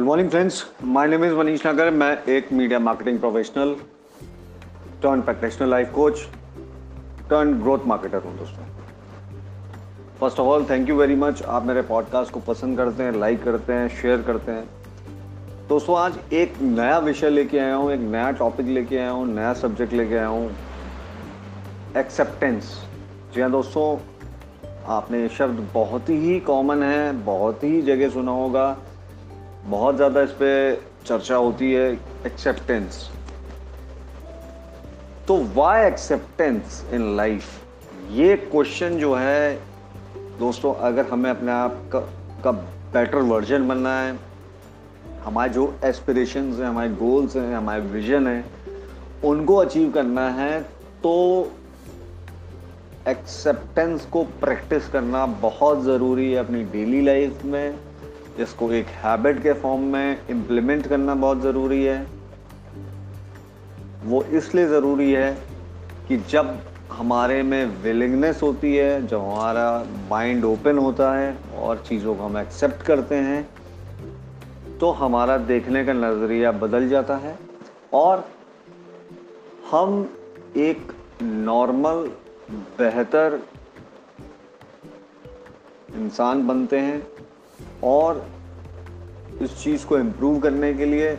Good morning friends my name is Manish Nagar मैं एक media marketing professional turn practitioner life coach turn growth marketer हूँ दोस्तों। First of all thank you very much आप मेरे podcast को पसंद करते हैं लाइक करते हैं शेयर करते हैं। दोस्तों, आज एक नया विषय लेके आया हूँ, एक नया टॉपिक लेके आया हूँ, नया सब्जेक्ट लेके आया हूँ। एक्सेप्टेंस जी हाँ दोस्तों, आपने ये शब्द बहुत ही कॉमन है, बहुत ही जगह सुना होगा। बहुत ज़्यादा इस पर चर्चा होती है एक्सेप्टेंस तो वाई एक्सेप्टेंस इन लाइफ ये क्वेश्चन जो है दोस्तों अगर हमें अपने आप का, का बेटर वर्जन बनना है हमारे जो एस्पिरेशंस हैं हमारे गोल्स हैं हमारे विजन है उनको अचीव करना है तो एक्सेप्टेंस को प्रैक्टिस करना बहुत ज़रूरी है अपनी डेली लाइफ में। इसको एक हैबिट के फॉर्म में इम्प्लीमेंट करना बहुत ज़रूरी है। वो इसलिए ज़रूरी है कि जब हमारे में विलिंगनेस होती है, जब हमारा माइंड ओपन होता है और चीज़ों को हम एक्सेप्ट करते हैं तो हमारा देखने का नज़रिया बदल जाता है और हम एक नॉर्मल बेहतर इंसान बनते हैं। और इस चीज़ को इम्प्रूव करने के लिए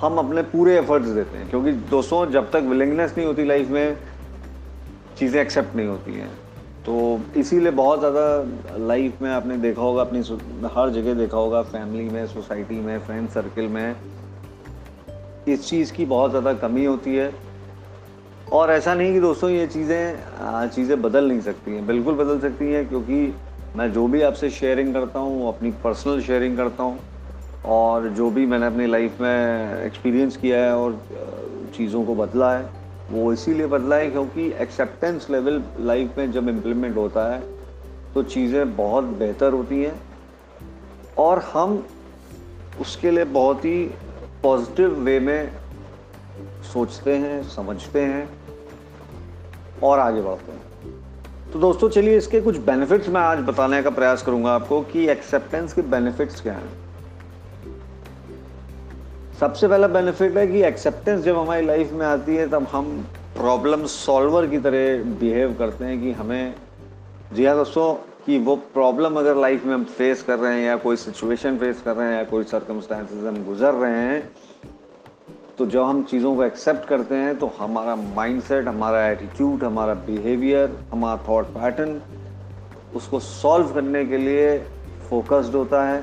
हम अपने पूरे एफर्ट्स देते हैं, क्योंकि दोस्तों, जब तक विलिंगनेस नहीं होती लाइफ में, चीज़ें एक्सेप्ट नहीं होती हैं। तो इसीलिए बहुत ज़्यादा लाइफ में आपने देखा होगा, अपनी हर जगह देखा होगा फैमिली में सोसाइटी में फ्रेंड सर्कल में, इस चीज़ की बहुत ज़्यादा कमी होती है। और ऐसा नहीं कि दोस्तों, ये चीज़ें चीज़ें बदल नहीं सकती हैं। बिल्कुल बदल सकती हैं, क्योंकि मैं जो भी आपसे शेयरिंग करता हूँ अपनी पर्सनल शेयरिंग करता हूँ और जो भी मैंने अपनी लाइफ में एक्सपीरियंस किया है और चीज़ों को बदला है, वो इसीलिए बदला है क्योंकि एक्सेप्टेंस लेवल लाइफ में जब इम्प्लीमेंट होता है तो चीज़ें बहुत बेहतर होती हैं और हम उसके लिए बहुत ही पॉजिटिव वे में सोचते हैं, समझते हैं और आगे बढ़ते हैं। तो दोस्तों, चलिए इसके कुछ बेनिफिट्स मैं आज बताने का प्रयास करूँगा आपको कि एक्सेप्टेंस के बेनिफिट्स क्या हैं। सबसे पहला बेनिफिट है कि एक्सेप्टेंस जब हमारी लाइफ में आती है, तब हम प्रॉब्लम सॉल्वर की तरह बिहेव करते हैं कि हमें, जी हाँ दोस्तों, कि वो प्रॉब्लम अगर लाइफ में हम फेस कर रहे हैं या कोई सिचुएशन फेस कर रहे हैं या कोई सर्कमस्टांसेस हम गुजर रहे हैं तो जब हम चीज़ों को एक्सेप्ट करते हैं तो हमारा माइंडसेट हमारा एटीट्यूड हमारा बिहेवियर हमारा थॉट पैटर्न उसको सॉल्व करने के लिए फोकस्ड होता है।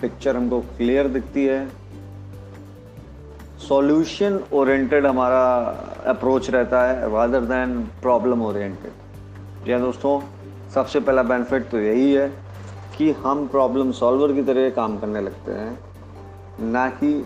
पिक्चर हमको क्लियर दिखती है। सॉल्यूशन ओरिएंटेड हमारा अप्रोच रहता है रादर देन प्रॉब्लम ओरिएंटेड जी दोस्तों, सबसे पहला बेनिफिट तो यही है कि हम प्रॉब्लम सॉल्वर की तरह काम करने लगते हैं, ना कि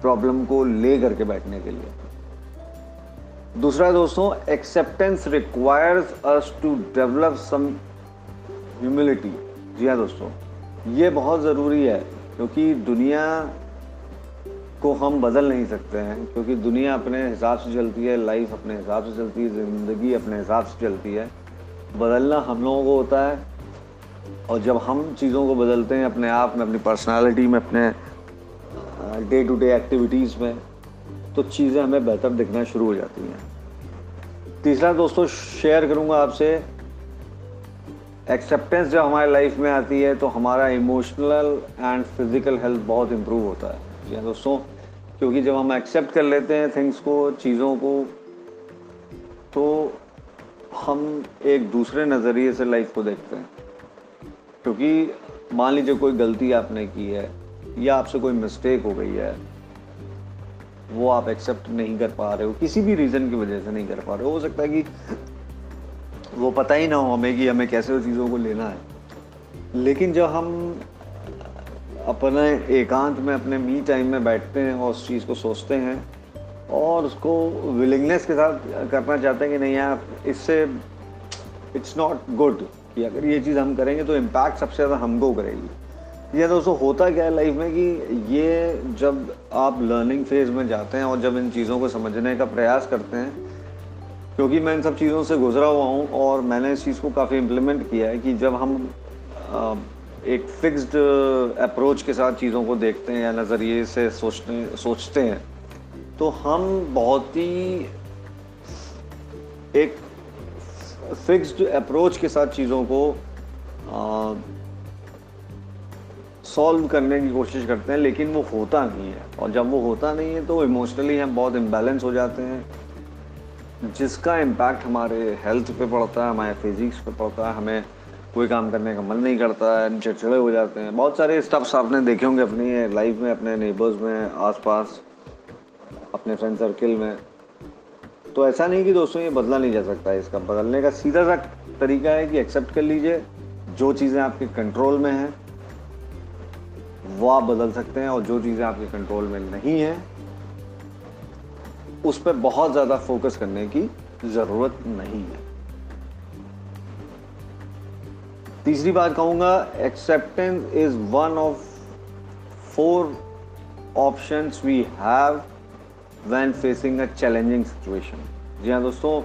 प्रॉब्लम को ले करके बैठने के लिए। दूसरा दोस्तों acceptance requires us to develop some humility जी हाँ दोस्तों, ये बहुत ज़रूरी है, क्योंकि दुनिया को हम बदल नहीं सकते हैं, क्योंकि दुनिया अपने हिसाब से चलती है लाइफ अपने हिसाब से चलती है, ज़िंदगी अपने हिसाब से चलती है। बदलना हम लोगों को होता है, और जब हम चीज़ों को बदलते हैं, अपने आप में, अपनी पर्सनालिटी में, अपने डे टू डे एक्टिविटीज़ में तो चीज़ें हमें बेहतर दिखना शुरू हो जाती हैं। तीसरा दोस्तों शेयर करूँगा आपसे। एक्सेप्टेंस जब हमारे लाइफ में आती है तो हमारा इमोशनल एंड फ़िज़िकल हेल्थ बहुत इम्प्रूव होता है। जी हाँ दोस्तों, क्योंकि जब हम एक्सेप्ट कर लेते हैं थिंग्स को, चीज़ों को तो हम एक दूसरे नज़रिए से लाइफ को देखते हैं। क्योंकि मान लीजिए कोई गलती आपने की है या आपसे कोई मिस्टेक हो गई है, वो आप एक्सेप्ट नहीं कर पा रहे हो, किसी भी रीज़न की वजह से नहीं कर पा रहे हो। हो सकता है कि वो पता ही ना हो हमें कि हमें कैसे चीज़ों को लेना है। लेकिन जब हम अपने एकांत में, अपने मी टाइम में बैठते हैं और उस चीज़ को सोचते हैं और उसको विलिंगनेस के साथ करना चाहते हैं कि नहीं यार, इससे इट्स नॉट गुड कि अगर ये चीज़ हम करेंगे तो इम्पैक्ट सबसे ज़्यादा हमको करेगी। ये दोस्तों होता क्या है लाइफ में कि ये जब आप लर्निंग फ़ेज़ में जाते हैं और जब इन चीज़ों को समझने का प्रयास करते हैं, क्योंकि मैं इन सब चीज़ों से गुजरा हुआ हूँ और मैंने इस चीज़ को काफ़ी इम्प्लीमेंट किया है कि जब हम एक फिक्स्ड अप्रोच के साथ चीज़ों को देखते हैं या नज़रिए से सोचते सोचते हैं तो हम बहुत ही एक फिक्स्ड अप्रोच के साथ चीज़ों को सॉल्व करने की कोशिश करते हैं, लेकिन वो होता नहीं है। और जब वो होता नहीं है तो इमोशनली हम बहुत इम्बेलेंस हो जाते हैं। जिसका इम्पैक्ट हमारे हेल्थ पे पड़ता है, हमारे फिजिक्स पे पड़ता है, हमें कोई काम करने का मन नहीं करता है चिड़चिड़े हो जाते हैं। बहुत सारे स्टफ्स आपने देखे होंगे अपनी लाइफ में, अपने नेबर्स में, आसपास, अपने फ्रेंड सर्किल में। तो ऐसा नहीं कि दोस्तों ये बदला नहीं जा सकता है इसका। बदलने का सीधा सा तरीका है कि एक्सेप्ट कर लीजिए, जो चीज़ें आपके कंट्रोल में हैं वो आप बदल सकते हैं और जो चीज़ें आपके कंट्रोल में नहीं है, उस पर बहुत ज़्यादा फोकस करने की ज़रूरत नहीं है। तीसरी बात कहूँगा acceptance is one of four options we have when facing a challenging situation जी हाँ दोस्तों,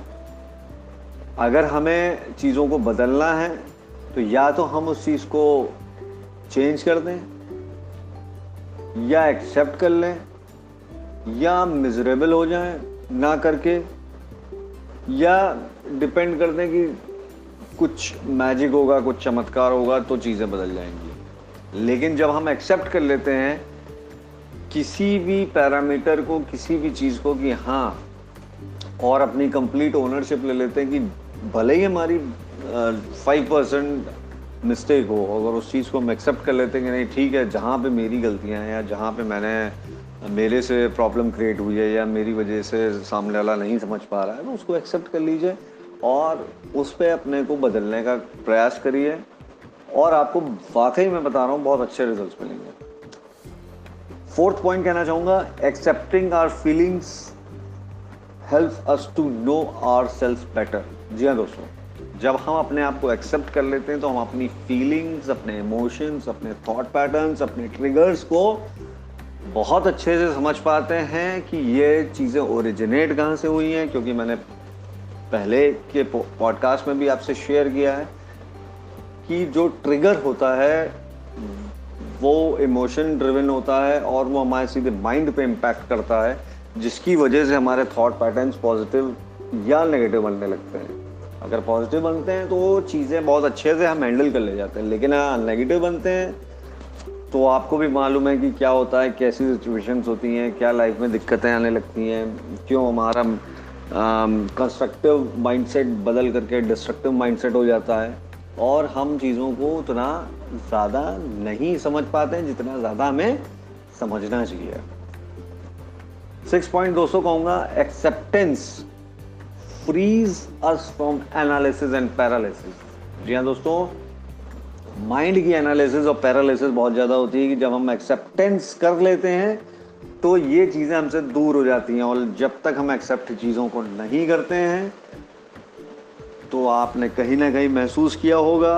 अगर हमें चीज़ों को बदलना है तो या तो हम उस चीज़ को चेंज कर दें या एक्सेप्ट कर लें, या मिजरेबल हो जाएँ ना करके, या डिपेंड कर दें कि कुछ मैजिक होगा, कुछ चमत्कार होगा तो चीज़ें बदल जाएँगी। लेकिन जब हम एक्सेप्ट कर लेते हैं, किसी भी पैरामीटर को, किसी भी चीज़ को कि हाँ और अपनी कंप्लीट ओनरशिप ले लेते हैं कि भले ही हमारी फाइव परसेंट मिस्टेक हो, अगर उस चीज़ को हम एक्सेप्ट कर लेते हैं कि नहीं, ठीक है, जहाँ पे मेरी गलतियाँ हैं या जहाँ पे मैंने मेरे से प्रॉब्लम क्रिएट हुई है या मेरी वजह से सामने वाला नहीं समझ पा रहा है तो उसको एक्सेप्ट कर लीजिए और उस पर अपने को बदलने का प्रयास करिए और आपको वाकई मैं बता रहा हूँ बहुत अच्छे रिज़ल्ट मिलेंगे। फोर्थ पॉइंट कहना चाहूँगा accepting our feelings help us to know our self better जी हाँ दोस्तों। जब हम अपने आप को एक्सेप्ट कर लेते हैं तो हम अपनी फीलिंग्स अपने इमोशंस अपने थॉट पैटर्न्स अपने ट्रिगर्स को बहुत अच्छे से समझ पाते हैं कि ये चीज़ें ओरिजिनेट कहाँ से हुई हैं, क्योंकि मैंने पहले के पॉडकास्ट में भी आपसे शेयर किया है कि जो ट्रिगर होता है, वो इमोशन ड्रिवन होता है और वो हमारे सीधे माइंड पे इम्पैक्ट करता है, जिसकी वजह से हमारे थॉट पैटर्न्स पॉजिटिव या नेगेटिव बनने लगते हैं। अगर पॉजिटिव बनते हैं तो चीज़ें बहुत अच्छे से हम हैंडल कर ले जाते हैं, लेकिन नेगेटिव बनते हैं तो आपको भी मालूम है कि क्या होता है, कैसी सिचुएशंस होती हैं, क्या लाइफ में दिक्कतें आने लगती हैं, क्यों हमारा कंस्ट्रक्टिव माइंडसेट बदल करके डिस्ट्रक्टिव माइंडसेट हो जाता है, और हम चीज़ों को उतना ज़्यादा नहीं समझ पाते हैं, जितना ज़्यादा हमें समझना चाहिए। सिक्स पॉइंट दोस्तों कहूँगा acceptance frees us from analysis and paralysis जी हाँ दोस्तों माइंड की एनालिसिस और पैरालिसिस बहुत ज़्यादा होती है कि जब हम एक्सेप्टेंस कर लेते हैं तो ये चीज़ें हमसे दूर हो जाती हैं और जब तक हम एक्सेप्ट चीज़ों को नहीं करते हैं तो आपने कहीं ना कहीं महसूस किया होगा,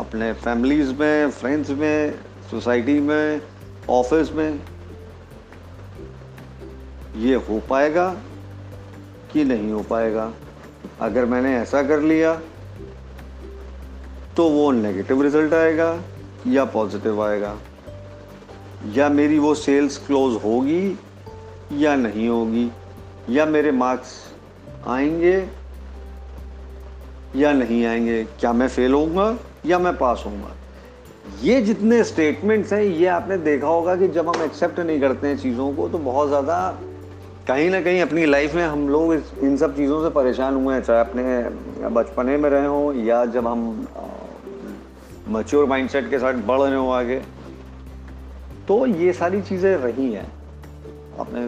अपने फैमिलीज़ में फ्रेंड्स में सोसाइटी में ऑफ़िस में, ये हो पाएगा। कि नहीं हो पाएगा। अगर मैंने ऐसा कर लिया तो वो नेगेटिव रिज़ल्ट आएगा या पॉजिटिव आएगा। या मेरी वो सेल्स क्लोज होगी या नहीं होगी, या मेरे मार्क्स आएँगे या नहीं आएँगे। क्या मैं फेल होऊँगा या मैं पास होऊँगा? ये जितने स्टेटमेंट्स हैं, ये आपने देखा होगा कि जब हम एक्सेप्ट नहीं करते हैं चीज़ों को तो बहुत ज़्यादा कहीं ना कहीं अपनी लाइफ में हम लोग इन सब चीज़ों से परेशान हुए हैं, चाहे अपने बचपने में रहे हों या जब हम मच्योर माइंडसेट के साथ बढ़ रहे हो आगे। तो ये सारी चीज़ें रही हैं। आपने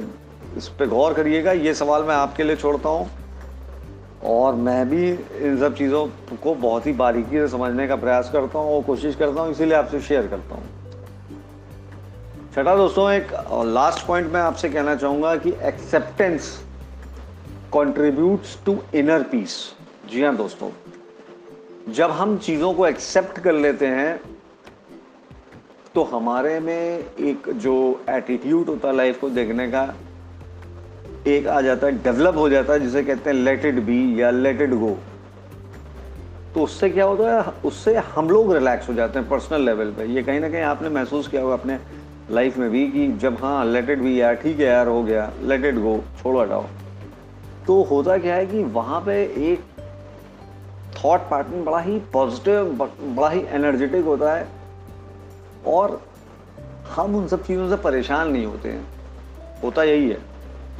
इस पर गौर करिएगा, ये सवाल मैं आपके लिए छोड़ता हूँ। और मैं भी इन सब चीज़ों को बहुत ही बारीकी से समझने का प्रयास करता हूँ और कोशिश करता हूँ, इसीलिए आपसे शेयर करता हूँ। छठा दोस्तों, एक लास्ट पॉइंट मैं आपसे कहना चाहूँगा कि acceptance contributes to inner peace जी हाँ दोस्तों, जब हम चीज़ों को एक्सेप्ट कर लेते हैं तो हमारे में एक जो एटीट्यूड होता है लाइफ को देखने का, एक आ जाता है डेवलप हो जाता है, जिसे कहते हैं लेट इट बी या लेट इट गो तो उससे क्या होता है, उससे हम लोग रिलैक्स हो जाते हैं पर्सनल लेवल पे। ये कहीं ना कहीं आपने महसूस किया होगा, अपने लाइफ में भी कि जब हाँ लेट इट भी यार, ठीक है यार, हो गया लेट इट गो छोड़ो, हटाओ। तो होता क्या है कि वहाँ पे एक थॉट पैटर्न बड़ा ही पॉजिटिव बड़ा ही एनर्जेटिक होता है और हम उन सब चीज़ों से परेशान नहीं होते हैं। होता यही है।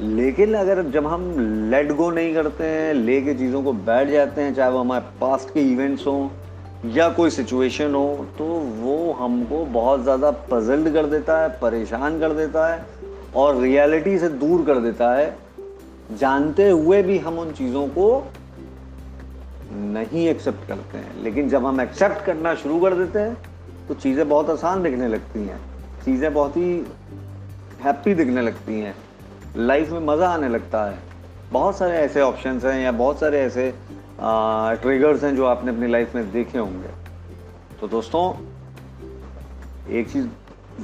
लेकिन अगर जब हम लेट गो नहीं करते हैं, लेके चीज़ों को बैठ जाते हैं, चाहे वो हमारे पास्ट के इवेंट्स हों या कोई सिचुएशन हो तो वो हमको बहुत ज़्यादा पजल्ड कर देता है, परेशान कर देता है और रियलिटी से दूर कर देता है। जानते हुए भी हम उन चीज़ों को नहीं एक्सेप्ट करते हैं। लेकिन जब हम एक्सेप्ट करना शुरू कर देते हैं तो चीज़ें बहुत आसान दिखने लगती हैं। चीज़ें बहुत ही हैप्पी दिखने लगती हैं। लाइफ में मज़ा आने लगता है। बहुत सारे ऐसे ऑप्शंस हैं या बहुत सारे ऐसे ट्रिगर्स हैं जो आपने अपनी लाइफ में देखे होंगे। तो दोस्तों एक चीज़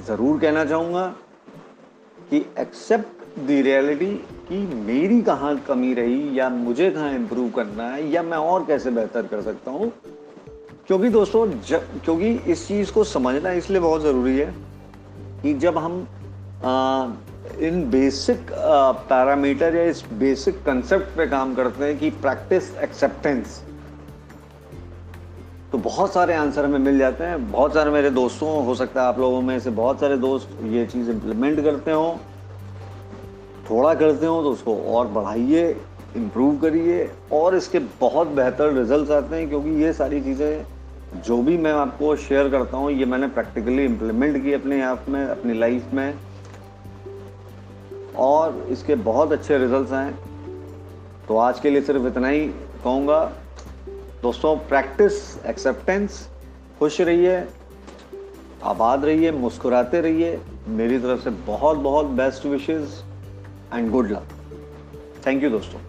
ज़रूर कहना चाहूँगा कि एक्सेप्ट द रियलिटी कि मेरी कहाँ कमी रही या मुझे कहाँ इम्प्रूव करना है या मैं और कैसे बेहतर कर सकता हूँ। क्योंकि दोस्तों जब क्योंकि इस चीज़ को समझना इसलिए बहुत ज़रूरी है कि जब हम आ, इन बेसिक पैरामीटर या इस बेसिक कंसेप्ट पे काम करते हैं कि प्रैक्टिस एक्सेप्टेंस तो बहुत सारे आंसर हमें मिल जाते हैं। बहुत सारे मेरे दोस्तों, हो सकता है आप लोगों में से बहुत सारे दोस्त ये चीज़ इम्प्लीमेंट करते हो। थोड़ा करते हो तो उसको और बढ़ाइए इम्प्रूव करिए और इसके बहुत बेहतर रिजल्ट्स आते हैं क्योंकि ये सारी चीज़ें जो भी मैं आपको शेयर करता हूँ, ये मैंने प्रैक्टिकली इम्प्लीमेंट की अपने आप में, अपनी लाइफ में। और इसके बहुत अच्छे रिजल्ट्स हैं। तो आज के लिए सिर्फ़ इतना ही कहूँगा। दोस्तों प्रैक्टिस एक्सेप्टेंस खुश रहिए, आबाद रहिए, मुस्कुराते रहिए। मेरी तरफ़ से बहुत बहुत best wishes and good luck thank you दोस्तों।